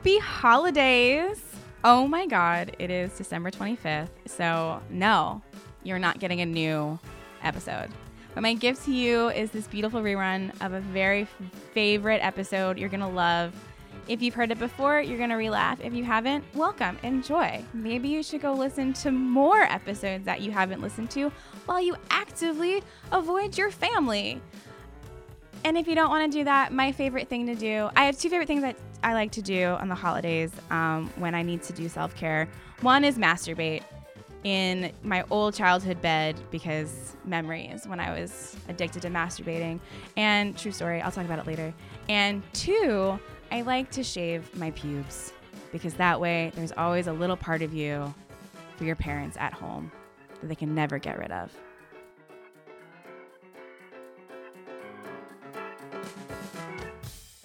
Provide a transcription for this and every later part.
Happy holidays. Oh my god, it is December 25th. So, no, you're not getting a new episode. But my gift to you is this beautiful rerun of a very favorite episode you're going to love. If you've heard it before, you're going to re-laugh. If you haven't, welcome, enjoy. Maybe you should go listen to more episodes that you haven't listened to while you actively avoid your family. And if you don't want to do that, my favorite thing to do, I have two favorite things that I like to do on the holidays um, when I need to do self care. One is masturbate in my old childhood bed because memories when I was addicted to masturbating. And true story, I'll talk about it later. And two, I like to shave my pubes because that way there's always a little part of you for your parents at home that they can never get rid of.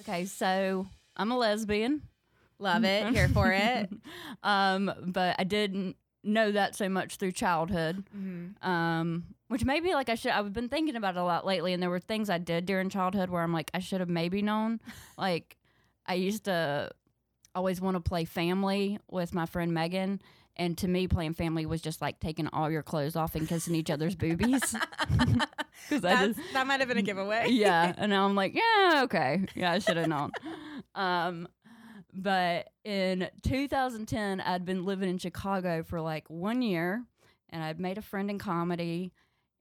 Okay, so I'm a lesbian. Love it. Here for it. um, but I didn't know that so much through childhood. Mm-hmm. Um, which maybe like I should. I've been thinking about it a lot lately, and there were things I did during childhood where I'm like I should have maybe known. like I used to always want to play family with my friend Megan. And to me, playing family was just like taking all your clothes off and kissing each other's boobies. 'Cause I that might have been a giveaway. yeah. And now I'm like, yeah, okay. Yeah, I should have known. um, but in 2010, I'd been living in Chicago for like one year and I'd made a friend in comedy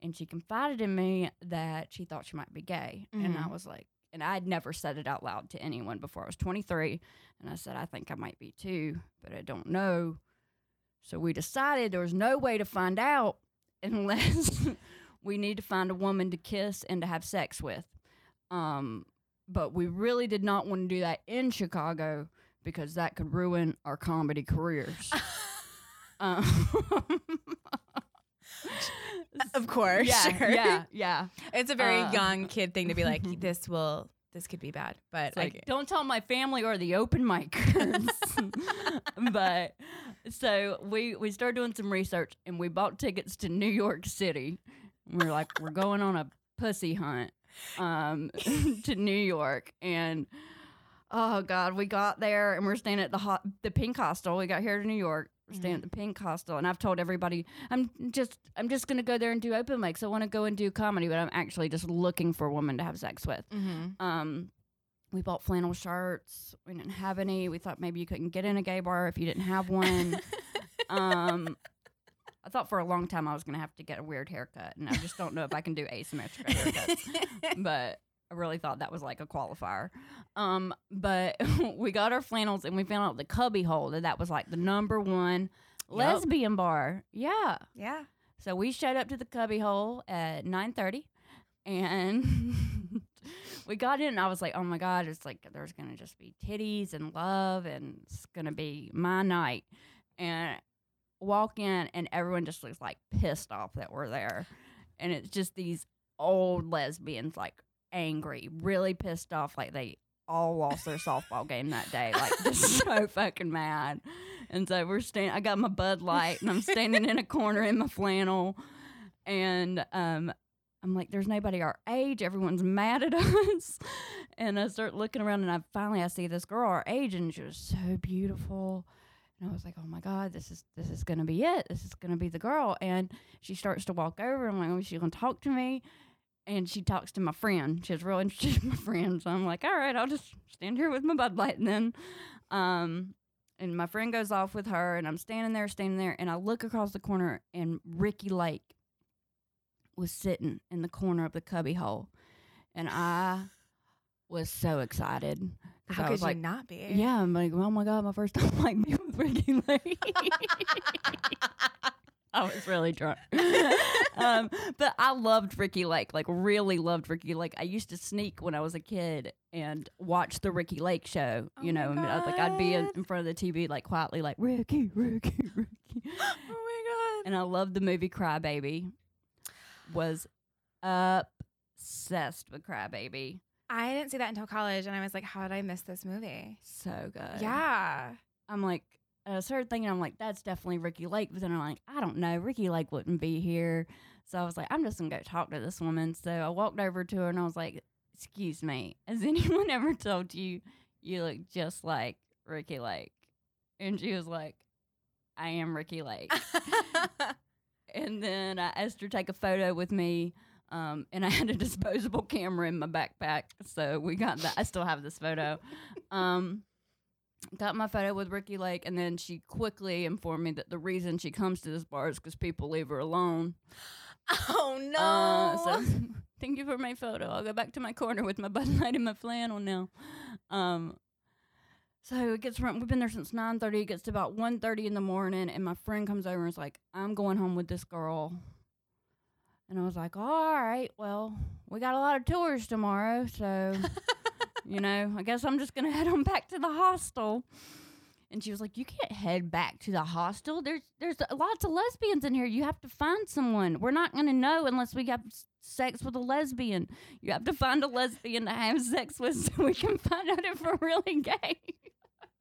and she confided in me that she thought she might be gay. And I Mhm. was like, and I'd never said it out loud to anyone before. I was 23 and I said, I think I might be too, but I don't know. So we decided there was no way to find out unless we need to find a woman to kiss and to have sex with. Um, but we really did not want to do that in Chicago because that could ruin our comedy careers. um, Of course, yeah, sure. yeah, yeah. It's a very Uh, young kid thing to be like, this will, this could be bad. But like, don't tell my family or the open micers. but so we we started doing some research and we bought tickets to New York City. We are like, we're going on a pussy hunt um, to New York, and oh god, we got there and we're staying at the hot the Pink Hostel. We got here to New York. We're staying at the Pink Hostel, and I've told everybody I'm just I'm just gonna go there and do open mics. I want to go and do comedy, but I'm actually just looking for a woman to have sex with. Mhm. Um, we bought flannel shirts. We didn't have any. We thought maybe you couldn't get in a gay bar if you didn't have one. um, I thought for a long time I was gonna have to get a weird haircut, and I just don't know if I can do asymmetrical haircuts. but I really thought that was like a qualifier. Um, but we got our flannels, and we found out the Cubby Hole that that was like the number one lesbian bar. Yeah. yeah. So we showed up to the cubby hole at nine thirty, and we got in. And I was like, "Oh my god!" It's like there's gonna just be titties and love, and it's gonna be my night. And walk in, and everyone just looks like pissed off that we're there, and it's just these old lesbians, like angry, really pissed off, like they all lost their softball game that day. Like just so fucking mad. And so we're standing. I got my Bud Light, and I'm standing in a corner in my flannel, and um, I'm like, "There's nobody our age. Everyone's mad at us." And I start looking around, and I finally I see this girl our age, and she was so beautiful. And I was like, "Oh my god, this is this is gonna be it. This is gonna be the girl." And she starts to walk over. I'm like, "Oh, she's gonna talk to me." And she talks to my friend. She's real interested in my friend. So I'm like, all right, I'll just stand here with my Bud Light. And then, um, and my friend goes off with her, and I'm standing there, standing there, and I look across the corner, and Ricki Lake was sitting in the corner of the cubby hole, and I was so excited. How I could was you like, not be? yeah, I'm like, oh my god, my first time like being with Ricki Lake. I was really drunk. um, but I loved Ricki Lake, like really loved Ricki Lake. I used to sneak when I was a kid and watch the Ricki Lake show. You Oh know, and I was like I'd be in, in front of the TV like quietly, like Ricki, Ricki, Ricki. oh my god. and I loved the movie Crybaby. Was obsessed with Crybaby. I didn't see that until college, and I was like, how did I miss this movie? So good. Yeah. I'm like, I started thinking, I'm like, that's definitely Ricki Lake. But then I'm like, I don't know. Ricki Lake wouldn't be here. So I was like, I'm just going to go talk to this woman. So I walked over to her and I was like, Excuse me, has anyone ever told you you look just like Ricki Lake? And she was like, I am Ricki Lake. and then I asked her to take a photo with me. Um, and I had a disposable camera in my backpack. So we got that. I still have this photo. Um, got my photo with Ricki Lake, and then she quickly informed me that the reason she comes to this bar is because people leave her alone. oh no. Uh, so thank you for my photo. I'll go back to my corner with my Bud Light and my flannel now. Um, so it gets around, we've been there since nine thirty. It gets to about 1.30 in the morning, and my friend comes over and is like, "I'm going home with this girl." And I was like, "All right, well, we got a lot of tours tomorrow, so you know, I guess I'm just gonna head on back to the hostel." And she was like, "You can't head back to the hostel. There's there's lots of lesbians in here. You have to find someone. We're not gonna know unless we have sex with a lesbian. You have to find a lesbian to have sex with, so we can find out if we're really gay."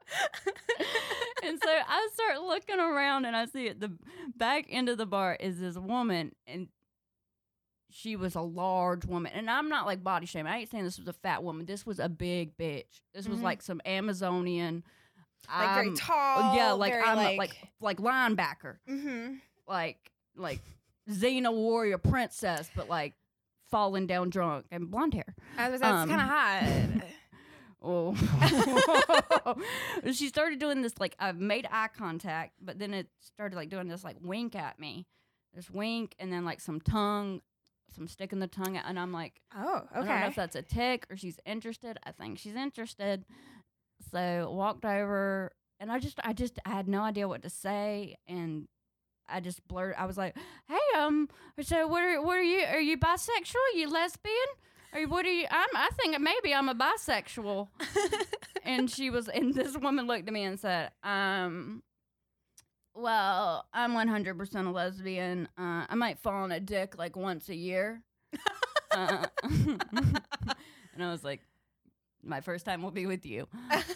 and so I start looking around, and I see at the back end of the bar is this woman, and she was a large woman. And I'm not like body shaming. I ain't saying this was a fat woman. This was a big bitch. This was Mhm. like some Amazonian. like I'm- tall. yeah, like I'm a- like, like like linebacker, hmm like like Xena warrior princess, but like falling down drunk and blonde hair. I was that's Um, kind of hot. Oh, she started doing this like I made eye contact, but then it started like doing this like wink at me, this wink, and then like some tongue, some sticking the tongue out, and I'm like, oh, I don't know okay. if that's a tick or she's interested. I think she's interested. So walked over and I just I just I had no idea what to say and I just blurted I was like, Hey, um so what are what are you are you bisexual? you lesbian? Or what are you I'm I think maybe I'm a bisexual. and she was and this woman looked at me and said, um well, I'm 100% a lesbian. Uh, I might fall on a dick like once a year. Uh, and I was like, my first time will be with you.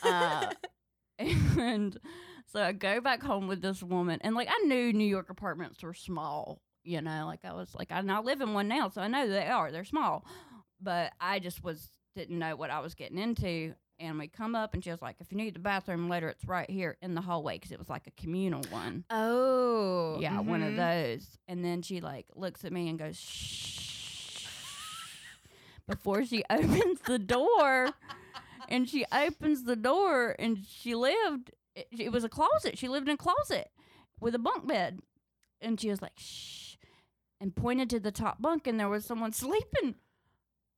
Uh, and so I go back home with this woman, and like I knew New York apartments were small, you know, like I was like, I now live in one now, so I know they are, they're small, but I just was didn't know what I was getting into. And we come up, and she was like, "If you need the bathroom later, it's right here in the hallway because it was like a communal one." oh, Yeah, one of mhm. those. And then she like looks at me and goes shh before she opens the door. And she opens the door and she lived it, it was a closet. She lived in a closet with a bunk bed. And she was like shh and pointed to the top bunk and there was someone sleeping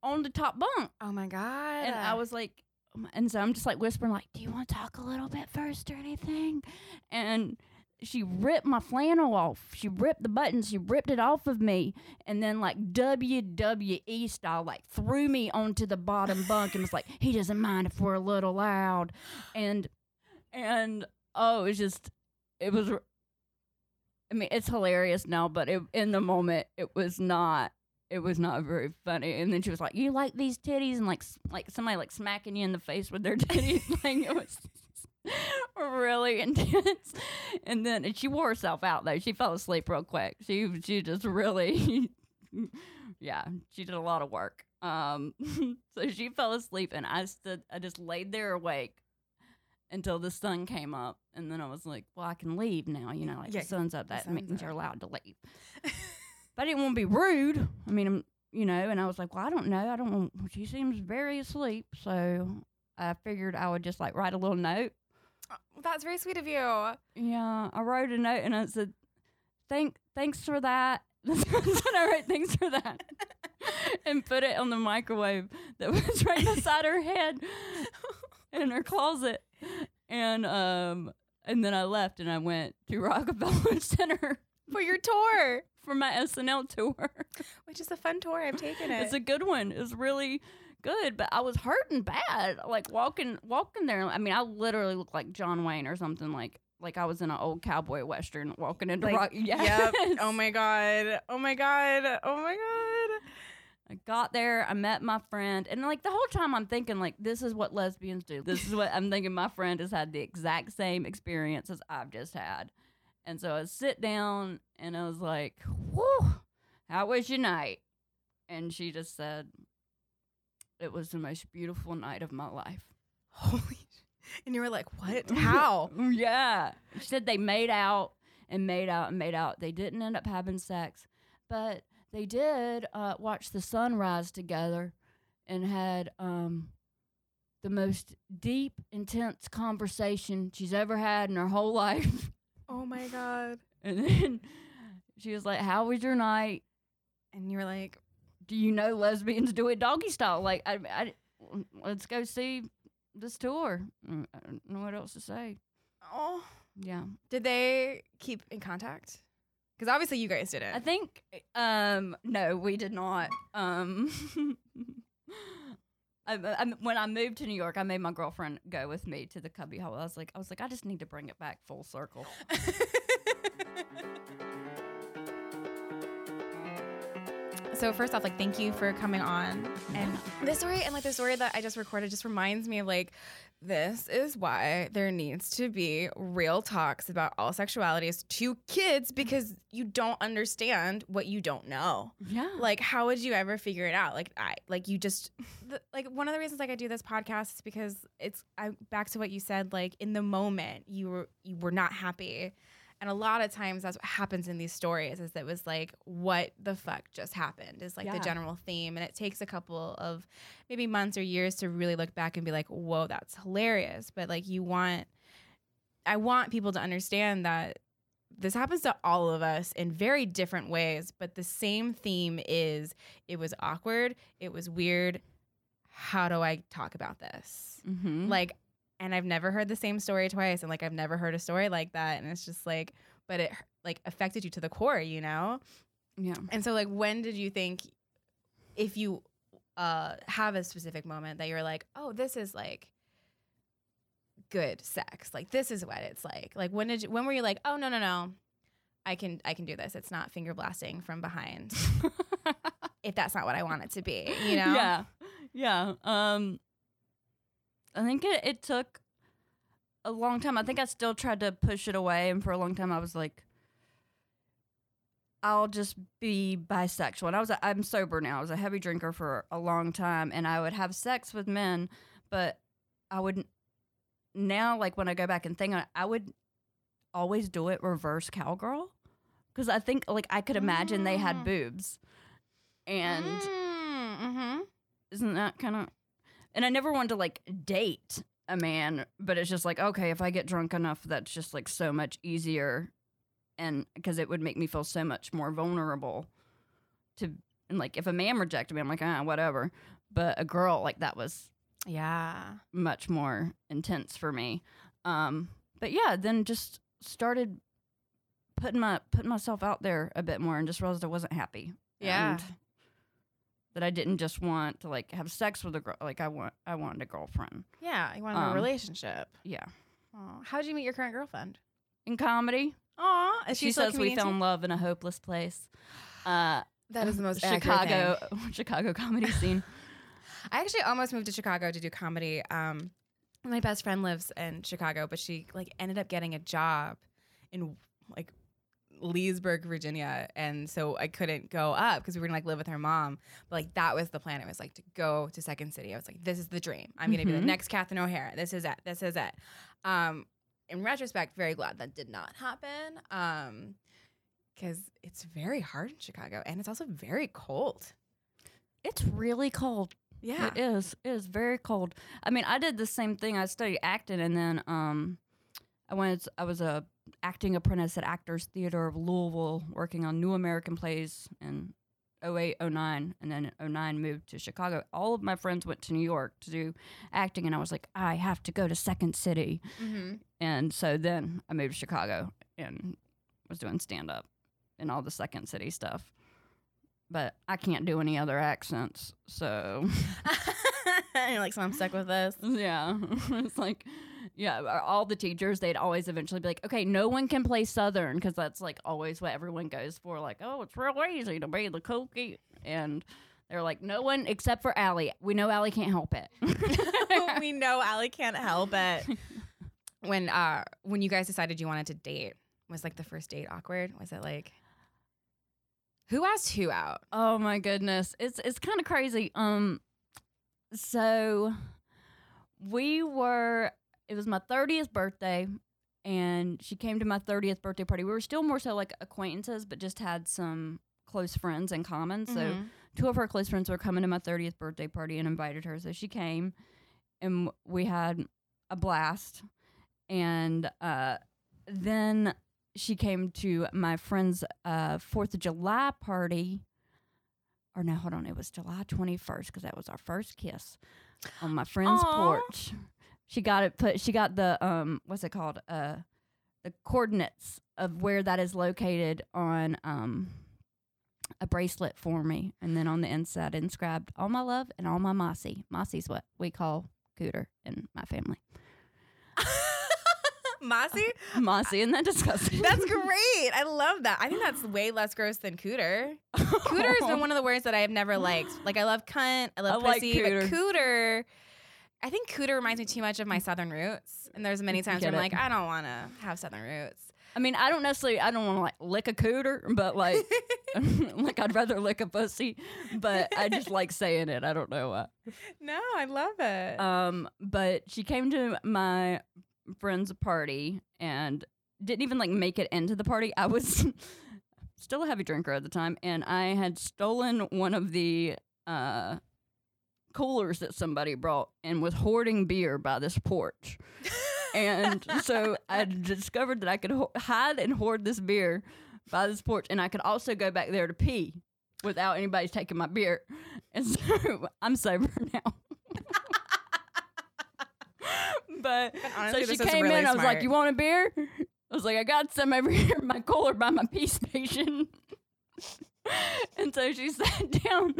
on the top bunk. Oh my god. And I was like, Um, and so I'm just like whispering, like, "Do you want to talk a little bit first or anything?" And she ripped my flannel off. She ripped the buttons. She ripped it off of me, and then like WWE style, like threw me onto the bottom bunk and was like, "He doesn't mind if we're a little loud," and and oh, it was just, it was. I mean, it's hilarious now, but it, in the moment, it was not it was not very funny. And then she was like, "You like these titties?" And like, like somebody like smacking you in the face with their titties. like it was really intense. And then and she wore herself out though. She fell asleep real quick. She she just really, yeah, she did a lot of work. Um, so she fell asleep, and I stood. I just laid there awake until the sun came up, and then I was like, "Well, I can leave now." You know, like Yeah, the sun's up. That means you're allowed to leave. But I didn't want to be rude. I mean, I'm, you know, and I was like, "Well, I don't know. I don't. want She seems very asleep, so I figured I would just like write a little note. That's very sweet of you. Yeah, I wrote a note and I said, "Thank, thanks for that." That's what I wrote. Thanks for that, and put it on the microwave that was right beside her head in her closet, and um, and then I left and I went to Rockefeller Center For your tour, for my SNL tour. which is a fun tour. I've taken it. It's a good one. It's really good, but I was hurting bad. Like walking walking there. I mean, I literally looked like John Wayne or something like like I was in an old cowboy western walking into Like, rock. Yep. Oh my god. Oh my god. Oh my god. I got there, I met my friend, and like the whole time I'm thinking like this is what lesbians do. This is what I'm thinking my friend has had the exact same experience as I've just had. And so I sit down and I was like, Whew, how was your night? And she just said, It was the most beautiful night of my life. Holy. And you were like, what? How? yeah. She said they made out and made out and made out. They didn't end up having sex, but they did uh, watch the sunrise together and had um, the most deep, intense conversation she's ever had in her whole life. Oh my god. And then she was like, How was your night? And you were like, Do you know lesbians do it doggy style? Like, I, I, let's go see this tour. Mm, I don't know what else to say. oh. Yeah. Did they keep in contact? Because obviously you guys didn't. I think um no, we did not. Um I, I, when I moved to New York, I made my girlfriend go with me to the cubby hole. I was like, I was like, I just need to bring it back full circle. so first off, like thank you for coming on. And this story and like the story that I just recorded just reminds me of like this is why there needs to be real talks about all sexualities to kids because you don't understand what you don't know. Yeah, Like how would you ever figure it out? Like I like you just the, like one of the reasons like I do this podcast is because it's I back to what you said like in the moment you were you were not happy. And a lot of times that's what happens in these stories is that it was like what the fuck just happened is like the general theme and it takes a couple of maybe months or years to really look back and be like whoa that's hilarious but like you want I want people to understand that this happens to all of us in very different ways, but the same theme is it was awkward, it was weird. How do I talk about this? mm-hmm. Like, and I've never heard the same story twice, and like I've never heard a story like that, and it's just like, but it like affected you to the core, you know? yeah. And so, like, when did you think, if you uh, have a specific moment that you're like, oh, this is like good sex, like this is what it's like. Like, when did you, when were you like, oh no no no, I can I can do this. It's not finger blasting from behind. if that's not what I want it to be, you know? Yeah, yeah. Um, I think it, it took a long time. I think I still tried to push it away, and for a long time, I was like, "I'll just be bisexual." And I was, a, I'm sober now. I was a heavy drinker for a long time, and I would have sex with men, but I wouldn't. now, like when I go back and think on it, I would always do it reverse cowgirl because I think like I could imagine they had Mm. boobs, and mm-hmm. isn't that kind of and i never wanted to like date a man but it's just like okay if i get drunk enough that's just like so much easier and because it would make me feel so much more vulnerable to and like if a man rejected me i'm like ah whatever but a girl like that was yeah. much more intense for me um but yeah then just started putting my putting myself out there a bit more and just realized i wasn't happy Yeah. and that I didn't just want to like have sex with a girl. Like I want, I wanted a girlfriend. Yeah. You wanted a Um, relationship. Yeah. How did you meet your current girlfriend? In comedy, Aw. Is she, says we fell in love in a hopeless place. Uh, That is the most Chicago Chicago comedy scene. I actually almost moved to Chicago to do comedy. Um, my best friend lives in Chicago, but she like ended up getting a job in like Leesburg, Virginia, and so I couldn't go up because we were gonna like live with her mom. But like that was the plan. It was like to go to Second City. I was like, this is the dream. I'm gonna be the Mhm. next Catherine O'Hara. This is it. This is it. Um, in retrospect, very glad that did not happen. Um, because it's very hard in Chicago and it's also very cold. It's really cold. Yeah. It is. It is very cold. I mean, I did the same thing. I studied acting, and then um, I went. I was a acting apprentice at Actors Theater of Louisville, working on New American plays in 08, 09, and then 09 moved to Chicago. All of my friends went to New York to do acting, and I was like, I have to go to Second City, Mm-hmm. and so then I moved to Chicago and was doing stand up and all the Second City stuff. But I can't do any other accents, so. you're like, so I'm stuck with this. Yeah. it's like, yeah, all the teachers, they'd always eventually be like, okay, no one can play Southern because that's like always what everyone goes for. Like, oh, it's real easy to be the kooky. And they're like, no one except for Allie. We know Allie can't help it. we know Allie can't help it. When uh when you guys decided you wanted to date, was like the first date awkward? Was it like who asked who out? Oh my goodness. It's it's kind of crazy. Um so we were it was my 30th birthday and she came to my 30th birthday party. We were still more so like acquaintances but just had some close friends in common. So Mhm. two of her close friends were coming to my 30th birthday party and invited her. So she came and we had a blast. And uh, then she came to my friend's uh, 4th of July party. Or no, hold on. It was July 21st because that was our first kiss on my friend's Aw. porch. She got it put, she got the, um, what's it called? Uh, the coordinates of where that is located on um, a bracelet for me. And then on the inside, inscribed all my love and all my mossy. Mossy's what we call cooter in my family. Mossy? Mossy, isn't that disgusting? That's great. I love that. I think that's way less gross than cooter. Cooter has been one of the words that I have never liked. Like I love cunt, I love I like pussy, but cooter. I think cooter reminds me too much of my southern roots. And there's many times where I'm it. like, I don't want to have southern roots. I mean, I don't necessarily, I don't want to like lick a cooter, but like, like I'd rather lick a pussy, but I just like saying it. I don't know why. no, I love it. Um, but she came to my friend's party and didn't even like make it into the party. I was still a heavy drinker at the time, and I had stolen one of the uh coolers that somebody brought and was hoarding beer by this porch. and so I discovered that I could ho- hide and hoard this beer by this porch, and I could also go back there to pee without anybody taking my beer. And so I'm sober now. but honestly, so she came really in. I was like, "You want a beer?" I was like, "I got some over here in my cooler by my pee station." And so she sat down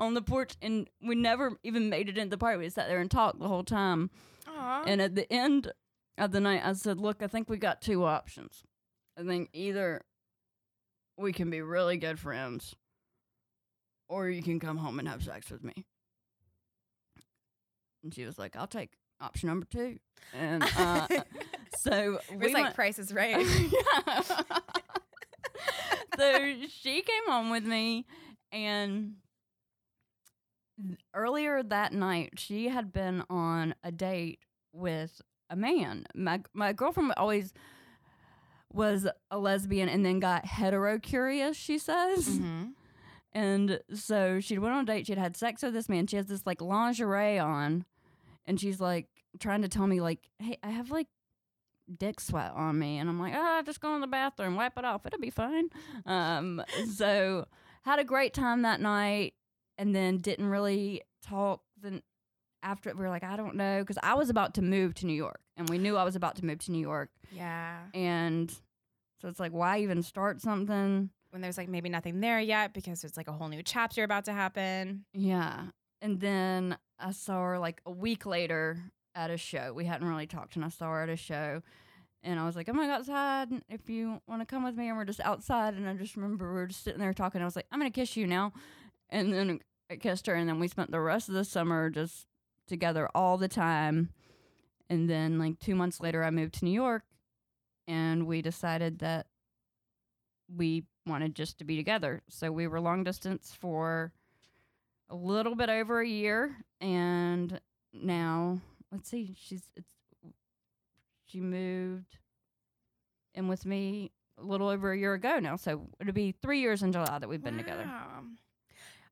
on the porch, and we never even made it into the party. We sat there and talked the whole time. Aw. And at the end of the night, I said, Look, I think we got two options. I think either we can be really good friends, or you can come home and have sex with me. And she was like, I'll take option number two. And uh, so It we was like went- Price is Right. Yeah. So she came home with me, and earlier that night, she had been on a date with a man. My my girlfriend always was a lesbian and then got hetero curious. She says. Mhm. And so she went on a date. She'd had sex with this man. She has this like lingerie on, and she's like trying to tell me like, "Hey, I have like dick sweat on me," and I'm like, "Ah, just go in the bathroom, wipe it off. It'll be fine." Um, so had a great time that night, and then didn't really talk. Then after we were like, I don't know, because I was about to move to New York, and we knew I was about to move to New York, Yeah. and so it's like, why even start something? When there's like maybe nothing there yet because it's like a whole new chapter about to happen. Yeah. And then I saw her like a week later at a show. We hadn't really talked, and I saw her at a show. and I was like, oh I'm gonna go outside if you want to come with me. And we're just outside, and I just remember we were just sitting there talking. I was like, I'm gonna kiss you now, and then I kissed her, and then we spent the rest of the summer just together all the time. And then like two months later, I moved to New York, and we decided that we wanted just to be together. So we were long distance for a little bit over a year, and now let's see, she's it's she moved in with me a little over a year ago now. So it'll be three years in July that we've been together.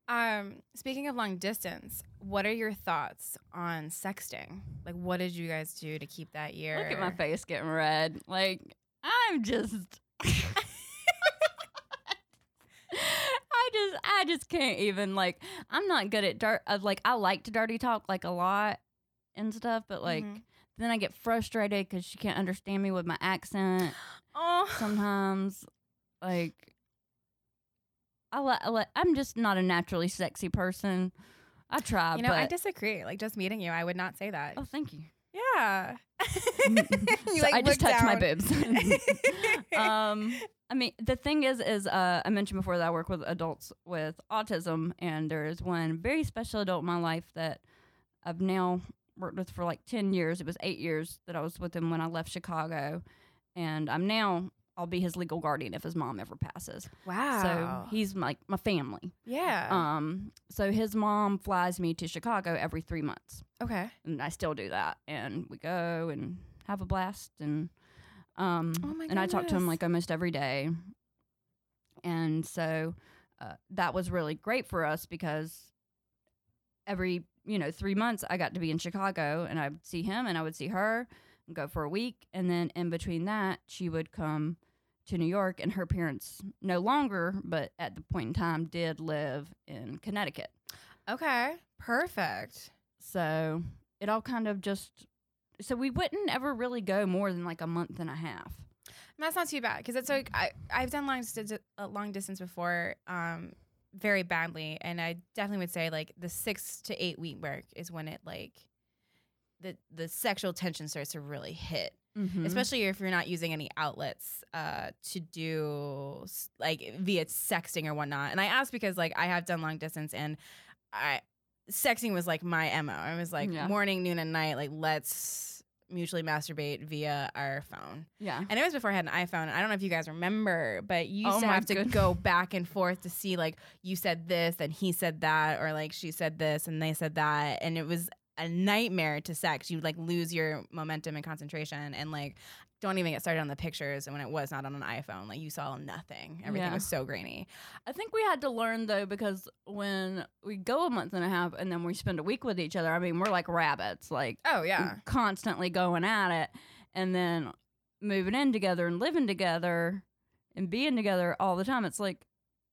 Um, speaking of long distance, what are your thoughts on sexting? Like, what did you guys do to keep that year? Look at my face getting red. Like I'm just. I just, I just can't even like. I'm not good at dirt. Uh, like, I like to dirty talk like a lot and stuff, but like, Mhm. then I get frustrated because she can't understand me with my accent. Oh, sometimes like I li- I li- I'm just not a naturally sexy person. I try, you know, I disagree. Like, just meeting you, I would not say that. oh, thank you. Yeah. Mm, You, So like, I just touched my boobs. um, I mean, the thing is, is uh, I mentioned before that I work with adults with autism, and there is one very special adult in my life that I've now worked with for like ten years. It was eight years that I was with him when I left Chicago, and I'm now I'll be his legal guardian if his mom ever passes. Wow. So he's like my family. yeah. Um, so his mom flies me to Chicago every three months, okay. and I still do that. And we go and have a blast, and um, Oh my and I talk to him like almost every day. And so uh, that was really great for us because every you know three months I got to be in Chicago, and I would see him, and I would see her, and go for a week, and then in between that, she would come to New York, and her parents no longer, but at the point in time, did live in Connecticut. Okay. Perfect. So it all kind of just so we wouldn't ever really go more than like a month and a half. And that's not too bad because it's like I I've done long distance uh, long distance before, um, very badly, and I definitely would say like the six to eight week mark is when it like the the sexual tension starts to really hit, Mm-hmm. especially if you're not using any outlets uh to do like via sexting or whatnot. And I ask because like I have done long distance and I sexting was like my mo. I was like Yeah. morning, noon, and night. Like let's mutually masturbate via our phone. yeah. And it was before I had an iPhone. I don't know if you guys remember, but you used Oh to have to go back and forth to see like you said this and he said that, or like she said this and they said that, and it was a nightmare to sex. You would like lose your momentum and concentration, and like don't even get started on the pictures. And when it was not on an iPhone, like you saw nothing. Everything Yeah. was so grainy. I think we had to learn though because when we go a month and a half and then we spend a week with each other, I mean we're like rabbits, like Oh yeah, constantly going at it, and then moving in together and living together and being together all the time. It's like,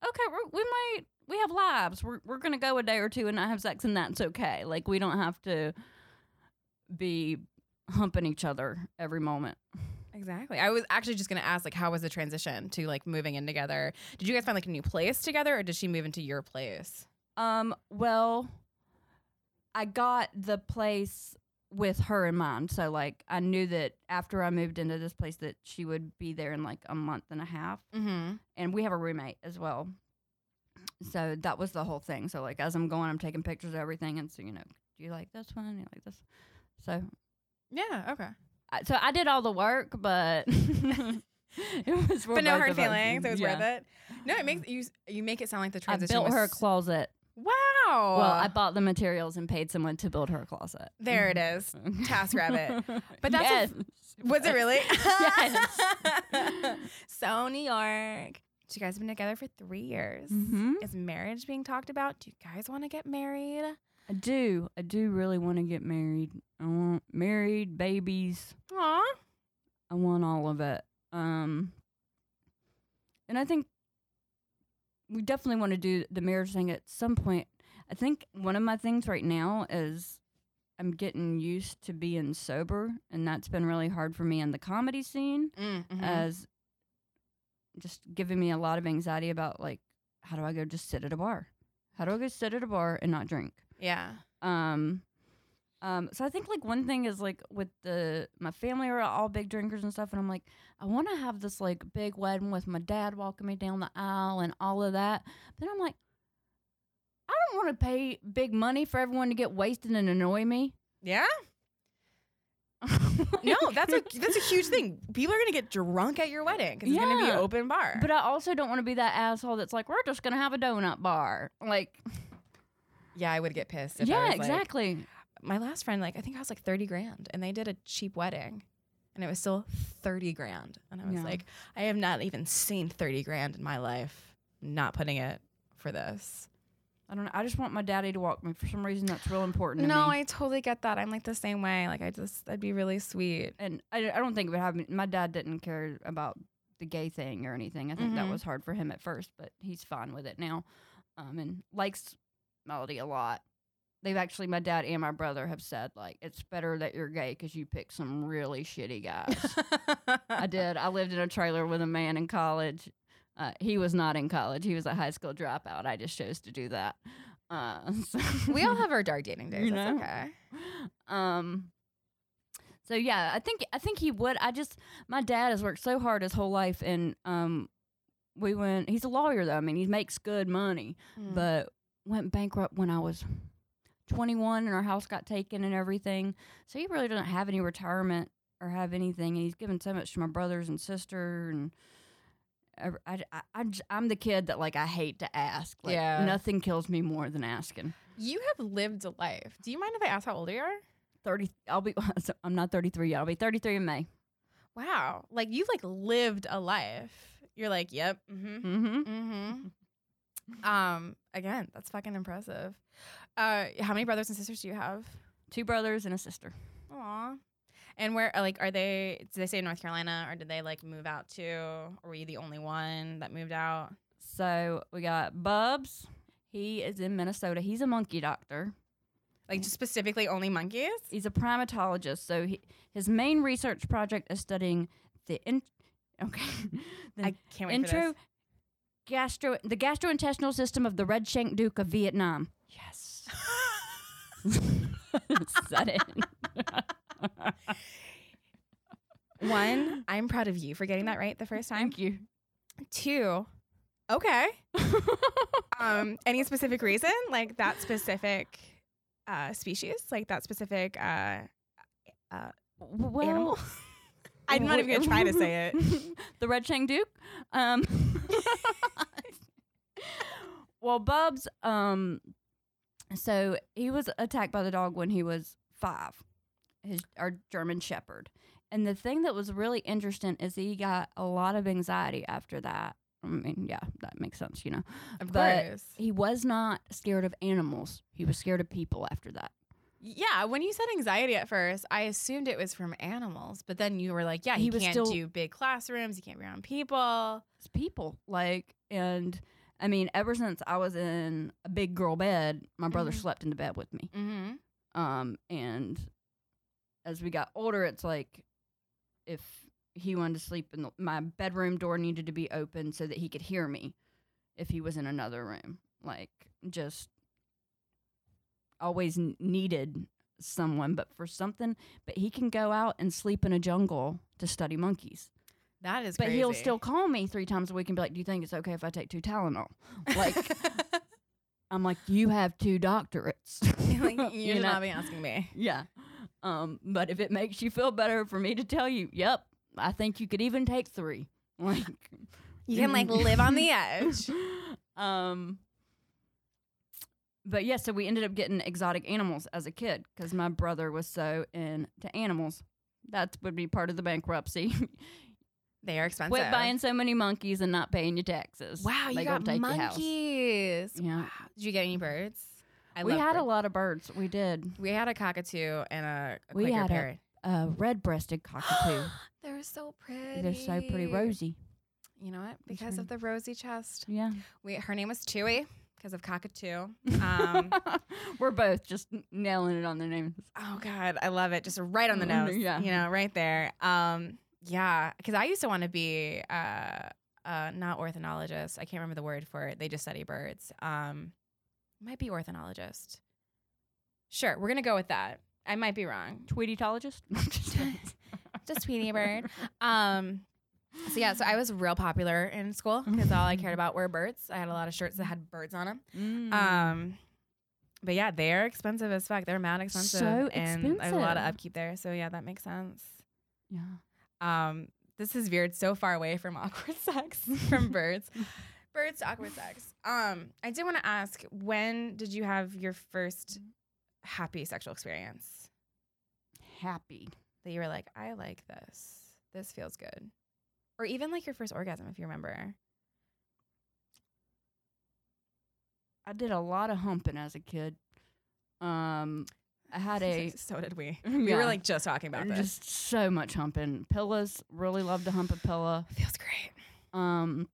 okay, we're, we might we have lives. We're we're gonna go a day or two and not have sex, and that's okay. Like we don't have to be humping each other every moment. Exactly. I was actually just gonna ask like how was the transition to like moving in together? Did you guys find like a new place together, or did she move into your place? Um, well, I got the place with her in mind. So like I knew that after I moved into this place that she would be there in like a month and a half. Mm-hmm. And we have a roommate as well. So that was the whole thing. So like as I'm going, I'm taking pictures of everything and so you know, do you like this one? Do You like this? So Yeah. Okay. So I did all the work, but it was but no hard feelings. It was Yeah. worth it. No, it makes you you make it sound like the transition. I built was her closet. Wow. Well, I bought the materials and paid someone to build her closet. there it is. TaskRabbit. But that's a- Was it really? Yes. so New York. You guys have been together for three years. Mhm. Is marriage being talked about? Do you guys want to get married? I do. I do really want to get married. I want married, babies. Aw. I want all of it. Um, and I think we definitely want to do the marriage thing at some point. I think one of my things right now is I'm getting used to being sober, and that's been really hard for me in the comedy scene, Mm-hmm. as just giving me a lot of anxiety about like how do I go just sit at a bar? How do I go sit at a bar and not drink? Yeah. Um, Um, so I think like one thing is like with the my family are all big drinkers and stuff, and I'm like, I want to have this like big wedding with my dad walking me down the aisle and all of that. Then I'm like, I don't want to pay big money for everyone to get wasted and annoy me. Yeah. No, that's a that's a huge thing. People are gonna get drunk at your wedding because it's gonna be Yeah. open bar. But I also don't want to be that asshole that's like, we're just gonna have a donut bar. Like, yeah, I would get pissed. If I yeah, was, like- exactly. my last friend, like I think I was like thirty grand, and they did a cheap wedding, and it was still thirty grand, and I was Yeah. like, I have not even seen thirty grand in my life. Not putting it for this. I don't know. I just want my daddy to walk me. For some reason, that's real important to No. I totally get that. I'm like the same way. Like I just, that'd be really sweet. and I, I don't think it would have. My dad didn't care about the gay thing or anything. I think that Mhm. was hard for him at first, but he's fine with it now, um, and likes Melody a lot. They've actually, my dad and my brother have said like it's better that you're gay because you pick some really shitty guys. I did. I lived in a trailer with a man in college. Uh, he was not in college. He was a high school dropout. I just chose to do that. Uh, so we all have our dark dating days. You That's know? okay. um so yeah i think i think he would i just my dad has worked so hard his whole life and um we went he's a lawyer though i mean he makes good money Mm. but went bankrupt when i was 21 and our house got taken and everything so he really doesn't have any retirement or have anything and he's given so much to my brothers and sister and I, I, am the kid that like I hate to ask. Like, Yeah. nothing kills me more than asking. you have lived a life. Do you mind if I ask how old you are? 30 I'll be I'm not 33 yet. I'll be 33 in May. Wow. Like you've like lived a life. You're like, yep. Mm-hmm. Mhm. Mm-hmm. um, again, that's fucking impressive. Uh, how many brothers and sisters do you have? Two brothers and a sister. Aw. And where, uh, like, are they? Did they stay in North Carolina, or did they like move out too? Or were you the only one that moved out? So, we got Bubs. He is in Minnesota. He's a monkey doctor. Like, just specifically only monkeys? He's a primatologist. So, he, his main research project is studying the in, okay, the I can't wait for intro this. Gastro the gastrointestinal system of the red shank douc of Vietnam. Yes. Said it. One, I'm proud of you for getting that right the first time. Thank you. Two, okay. um, any specific reason? Like that specific uh, species? Like that specific uh, uh, well, animal? I'm not even gonna try to say it. the Red Shang Douc. Um, well, Bubs. Um, so he was attacked by the dog when he was five. His our German Shepherd, and the thing that was really interesting is he got a lot of anxiety after that. I mean, yeah, that makes sense, you know. Of But course. He was not scared of animals. He was scared of people after that. Yeah, when you said anxiety at first, I assumed it was from animals, but then you were like, yeah, He he, can't still- do big classrooms, he can't be around people. It's people like and I mean ever since I was in a big girl bed, my brother Mhm. slept in the bed with me. Mm-hmm. Um and as we got older it's like if he wanted to sleep in the, my bedroom door needed to be open so that he could hear me if he was in another room. Like just always needed someone but for something but he can go out and sleep in a jungle to study monkeys. That is But he'll still call me three times a week and be like, "Do you think it's okay if I take two Tylenol?" Like I'm like, "You have two doctorates." like, you You should know? not be asking me. yeah. Um, but if it makes you feel better for me to tell you, "Yep, I think you could even take three. Like You can like live on the edge. um but yeah, so we ended up getting exotic animals as a kid because my brother was so into animals. That would be part of the bankruptcy. They are expensive. Quit buying so many monkeys and not paying your taxes. Wow, you They got take monkeys. Yeah. Wow. Did you get any birds? I we had a lot of birds. We did. We had a cockatoo and a, a We Quaker had a- parrot. A red-breasted cockatoo. They're so pretty. They're so pretty rosy. You know what? Because of the rosy chest. Yeah. We her name was Chewy because of cockatoo. Um, We're both just nailing it on the names. oh God, I love it. Just right on the Mm, nose. yeah. You know, right there. Um, yeah, because I used to want to be uh, uh, not ornithologist. I can't remember the word for it. They just study birds. Um, might be ornithologist. Sure, we're gonna go with that. I might be wrong. Tweetytologist. Just Tweety Bird. Um, so yeah, so I was real popular in school because all I cared about were birds. I had a lot of shirts that had birds on them. Mm. Um, but yeah, they're expensive as fuck. They're mad expensive, So and there's a lot of upkeep there. So yeah, that makes sense. yeah. Um, this is veered so far away from awkward sex from birds. Birds to awkward sex. Um, I did want to ask, when did you have your first happy sexual experience Happy. that you were like, I like this. This feels good. Or even like your first orgasm, if you remember. I did a lot of humping as a kid. Um, I had a so did we. We Yeah. were like just talking about this. just so much humping. Pillows. Really love to hump a pillow. feels great. Um,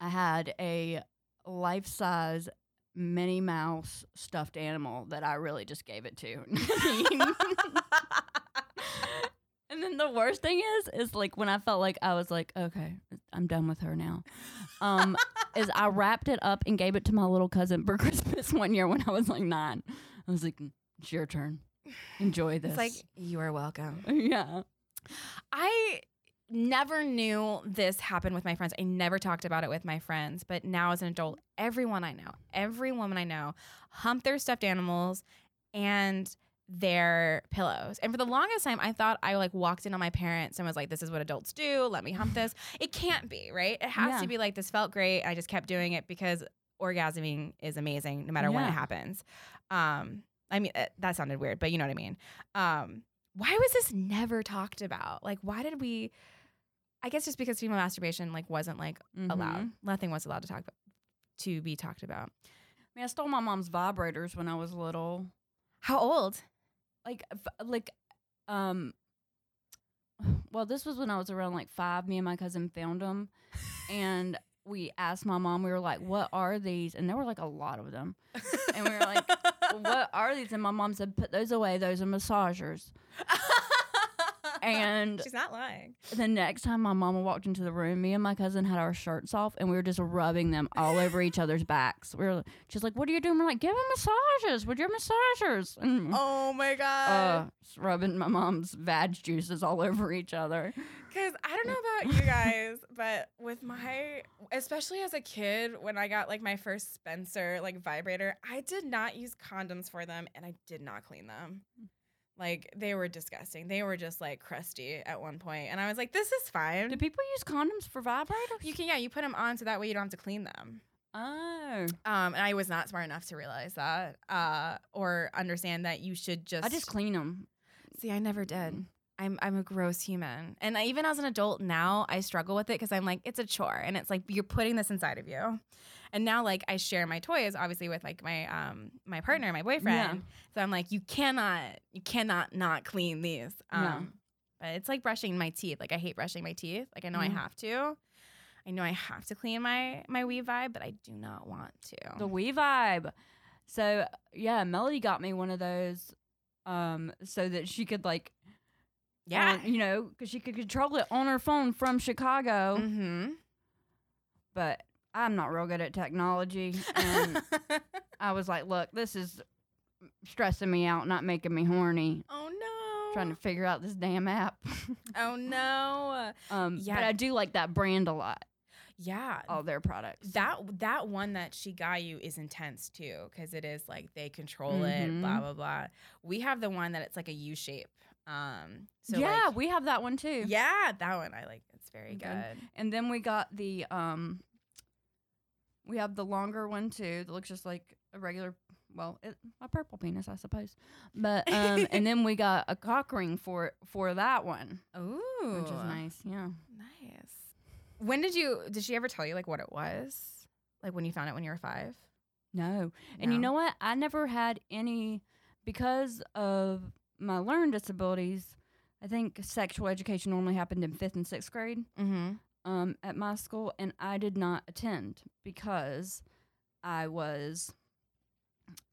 I had a life size Minnie Mouse stuffed animal that I really just gave it to. and then the worst thing is, is like when I felt like I was like, okay, I'm done with her now. Um, is I wrapped it up and gave it to my little cousin for Christmas one year when I was like nine. I was like, "Mm, it's your turn. Enjoy this. It's like you are welcome. yeah. I never knew this happened with my friends. I never talked about it with my friends, but now as an adult, everyone I know, every woman I know, hump their stuffed animals and their pillows. And for the longest time, I thought I like walked in on my parents and was like, "This is what adults do. Let me hump this." It can't be right. It has Yeah. to be like this felt great. I just kept doing it because orgasming is amazing no matter when it happens. Um, I mean uh, that sounded weird, but you know what I mean. Um, why was this never talked about? Like, why did we? I guess just because female masturbation like wasn't like allowed. Mhm. Nothing was allowed to talk about, to be talked about. I mean, I stole my mom's vibrators when I was little. How old? Like, f- like, um, well, this was when I was around like five. Me and my cousin found them, and we asked my mom. We were like, "What are these?" And there were like a lot of them. And we were like, "What are these?" And my mom said, "Put those away. Those are massagers." And She's not lying. the next time my mama walked into the room, me and my cousin had our shirts off and we were just rubbing them all over each other's backs. We were she's like, What are you doing? We're like, Give him massages with your massagers. And Oh my uh, god. just rubbing my mom's vag juices all over each other. Because I don't know about you guys, but with my, especially as a kid, when I got like my first Spencer like vibrator, I did not use condoms for them and I did not clean them. Like they were disgusting. They were just like crusty at one point, and I was like, "This is fine." Do people use condoms for vibrators? you can, yeah, you put them on so that way you don't have to clean them. Oh. Um, and I was not smart enough to realize that, uh, or understand that you should just. I just clean them. See, I never did. I'm I'm a gross human, and I, even as an adult now, I struggle with it because I'm like, it's a chore, and it's like you're putting this inside of you. And now, like, I share my toys, obviously, with like my um my partner, my boyfriend. Yeah. So I'm like, you cannot, you cannot not clean these. Um, Yeah. But it's like brushing my teeth. Like I hate brushing my teeth. Like I know I Mhm. have to. I know I have to clean my my We-Vibe, but I do not want to. The We-Vibe. So yeah, Melody got me one of those um so that she could like yeah. on- you know, because she could control it on her phone from Chicago. mm-hmm. But I'm not real good at technology, and I was like, "Look, this is stressing me out, not making me horny." oh no. Trying to figure out this damn app. Oh no. um, Yeah. but I do like that brand a lot. Yeah. All their products. That that one that she got you is intense too, because it is like they control it, Mhm. blah blah blah. We have the one that it's like a U shape. Um, so yeah, like- we have that one too. yeah, that one I like. It's very Okay. good. And then we got the um we have the longer one too that looks just like a regular well, it, a purple penis, I suppose. But um and then we got a cock ring for for that one, Ooh, which is nice. Yeah. Nice. When did you? Did she ever tell you like what it was? Like when you found it when you were five? No. And you know what? I never had any because of my learning disabilities. I think sexual education normally happened in 5th and 6th grade. Mm-hmm. Um, at my school, and I did not attend because I was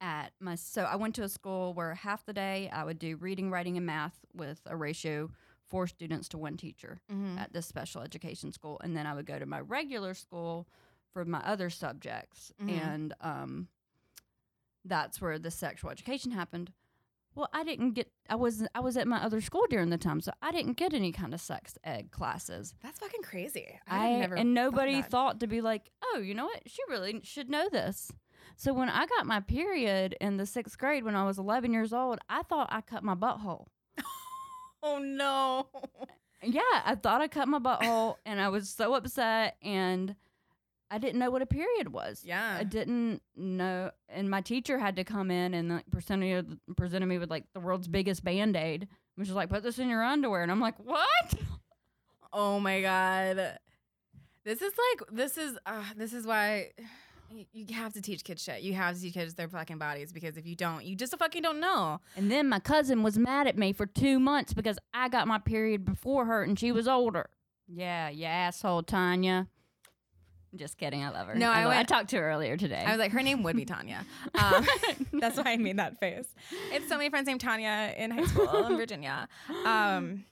at my. So I went to a school where half the day I would do reading, writing, and math with a ratio four students to one teacher Mm-hmm. at this special education school, and then I would go to my regular school for my other subjects, Mhm. and um, that's where the sexual education happened. Well, I didn't get. I was I was at my other school during the time, so I didn't get any kind of sex ed classes. That's fucking crazy. I, I, never and nobody that. thought to be like, oh, you know what? She really should know this. So when I got my period in the sixth grade when I was 11 years old, I thought I cut my butthole. Oh no. Yeah, I thought I cut my butthole, and I was so upset, and I didn't know what a period was. Yeah. I didn't know, and my teacher had to come in and like, presented presented me with like the world's biggest band aid, which was like, put this in your underwear, and I'm like, what? Oh my god. This is like this is uh, this is why you have to teach kids shit. You have to teach kids their fucking bodies because if you don't, you just fucking don't know. And then my cousin was mad at me for two months because I got my period before her and she was older. Yeah, you asshole, Tanya. Just kidding, I love her. No, I lo- I went- talked to her earlier today. I was like, her name would be Tanya. Um, that's why I made that face. It's so many friends named Tanya in high school in Virginia. Um,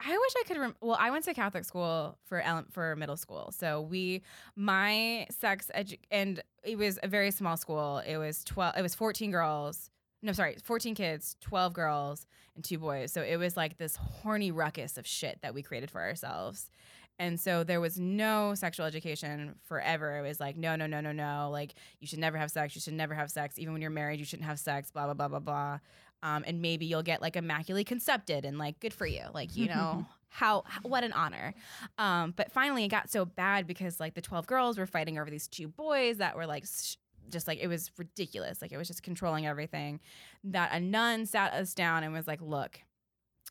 I wish I could. Rem- well, I went to Catholic school for ele- for middle school, so we my sex edu- and it was a very small school. It was twelve. It was fourteen girls. No, sorry, fourteen kids, twelve girls, and two boys. So it was like this horny ruckus of shit that we created for ourselves. And so there was no sexual education forever. It was like, no, no, no, no, no. Like, you should never have sex. You should never have sex. Even when you're married, you shouldn't have sex, blah, blah, blah, blah, blah. Um, and maybe you'll get like immaculately concepted and like, good for you. Like, you know, how, what an honor. Um, but finally, it got so bad because like the 12 girls were fighting over these two boys that were like, sh- just like, it was ridiculous. Like, it was just controlling everything. That a nun sat us down and was like, look,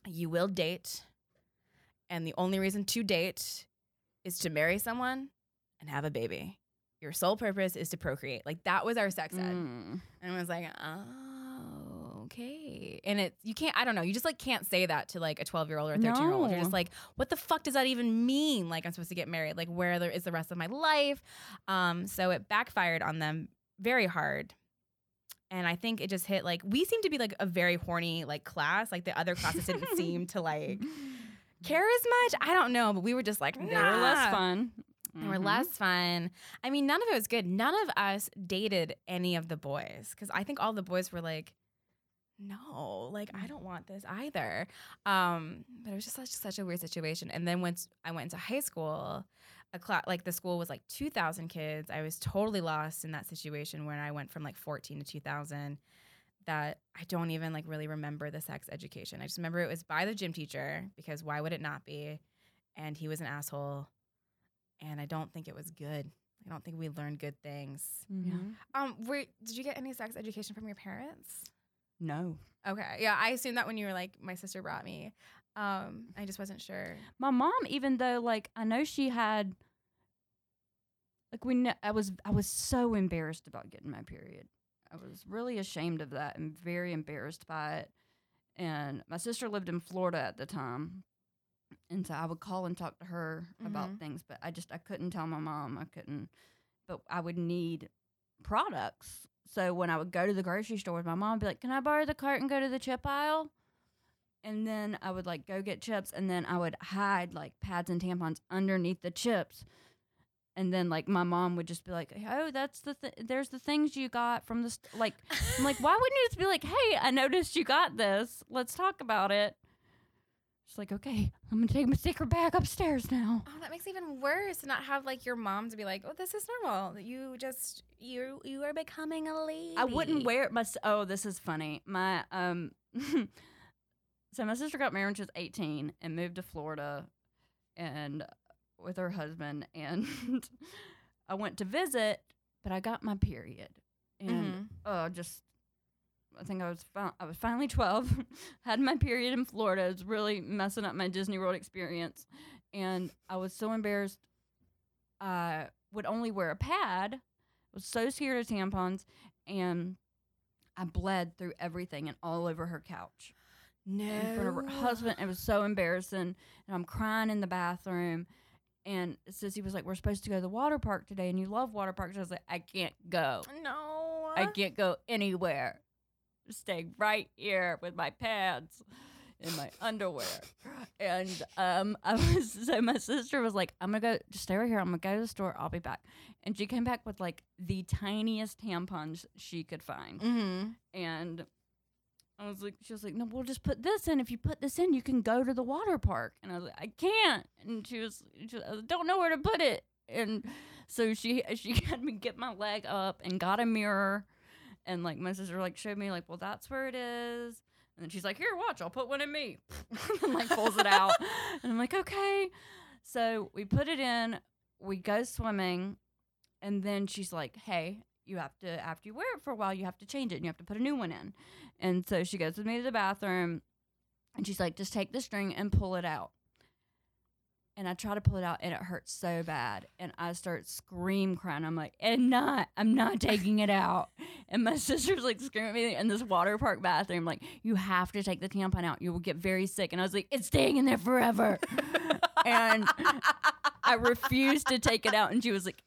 you will date and the only reason to date is to marry someone and have a baby. Your sole purpose is to procreate. Like that was our sex ed. Mm. And I was like, oh, okay. And it you can't I don't know, you just like can't say that to like a 12 year old or a 13 year old. You're just like, what the fuck does that even mean? Like I'm supposed to get married. Like where there is the rest of my life? Um, so it backfired on them very hard. And I think it just hit like we seem to be like a very horny like class. Like the other classes didn't seem to like care as much. I don't know, but we were just like, They were less fun. They were Mhm. less fun. I mean, none of it was good. None of us dated any of the boys because I think all the boys were like, no, like I don't want this either. Um, but it was just such such a weird situation. And then once I went into high school, a class like the school was like two thousand kids. I was totally lost in that situation when I went from like fourteen to two thousand. That I don't even like really remember the sex education. I just remember it was by the gym teacher because why would it not be? And he was an asshole and I don't think it was good. I don't think we learned good things. Mhm. Um, were, did you get any sex education from your parents? No. Okay, yeah, I assumed that when you were like, my sister brought me. Um, I just wasn't sure. My mom, even though like I know she had, like we, kn- I was, I was so embarrassed about getting my period. I was really ashamed of that and very embarrassed by it. And my sister lived in Florida at the time, and so I would call and talk to her about Mhm. things, but I just I couldn't tell my mom. I couldn't, but I would need products. So when I would go to the grocery store with my mom, I'd be like, "Can I borrow the cart and go to the chip aisle?" And then I would like go get chips, and then I would hide like pads and tampons underneath the chips. And then like my mom would just be like, "Oh, that's the th- there's the things you got from this." Like I'm like, why wouldn't you just be like, "Hey, I noticed you got this. Let's talk about it." She's like, "Okay, I'm gonna take my sticker back upstairs now." Oh, that makes it even worse to not have like your mom to be like, oh, this is normal. You just you you are becoming a lady. I wouldn't wear it. My oh, this is funny. My um, so my sister got married when she was 18 and moved to Florida, and with her husband, and I went to visit, but I got my period, and Mhm. uh, just I think I was fi- I was finally 12, had my period in Florida. It was really messing up my Disney World experience, and I was so embarrassed. I would only wear a pad. I Was so scared of tampons, and I bled through everything and all over her couch no in front of her husband. It was so embarrassing, and I'm crying in the bathroom. And Sissy was like, "We're supposed to go to the water park today, and you love water parks." I was like, "I can't go. No, I can't go anywhere. Stay right here with my pants and my underwear." And um, I was so my sister was like, "I'm gonna go. Just stay right here. I'm gonna go to the store. I'll be back." And she came back with like the tiniest tampons she could find Mm-hmm. and I was like, she was like, no, we'll just put this in. If you put this in, you can go to the water park. And I was like, I can't. And she was, she was I don't know where to put it. And so she she had me get my leg up and got a mirror, and like my sister like showed me like, well, that's where it is. And then she's like, here, watch, I'll put one in me. and like pulls it out, and I'm like, okay. So we put it in. We go swimming, and then she's like, hey, you have to after you wear it for a while you have to change it and you have to put a new one in. And so she goes with me to the bathroom and she's like just take the string and pull it out. And i try to pull it out and it hurts so bad. And i start scream crying. I'm like and not i'm not taking it out. And my sister's like screaming at me in this water park bathroom like you have to take the tampon out. You will get very sick. And i was like it's staying in there forever. And i refused to take it out. And she was like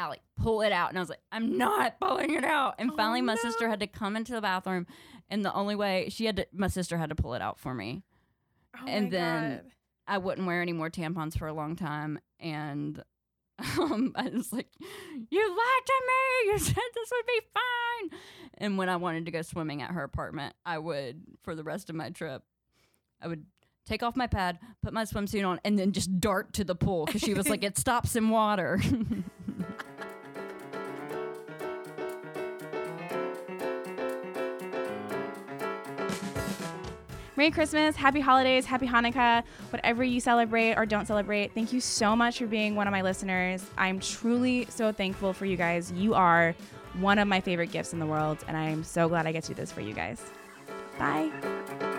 Allie, pull it out. And I was like, I'm not pulling it out. And Oh, finally, my no. sister had to come into the bathroom. And the only way she had to, my sister had to pull it out for me. Oh And then- God. I wouldn't wear any more tampons for a long time. And um, I was like, You lied to me. You said this would be fine. And when I wanted to go swimming at her apartment, I would, for the rest of my trip, I would take off my pad, put my swimsuit on, and then just dart to the pool because she was like, It stops in water. Merry Christmas, Happy Holidays, Happy Hanukkah, whatever you celebrate or don't celebrate. Thank you so much for being one of my listeners. I'm truly so thankful for you guys. You are one of my favorite gifts in the world, and I'm so glad I get to do this for you guys. Bye.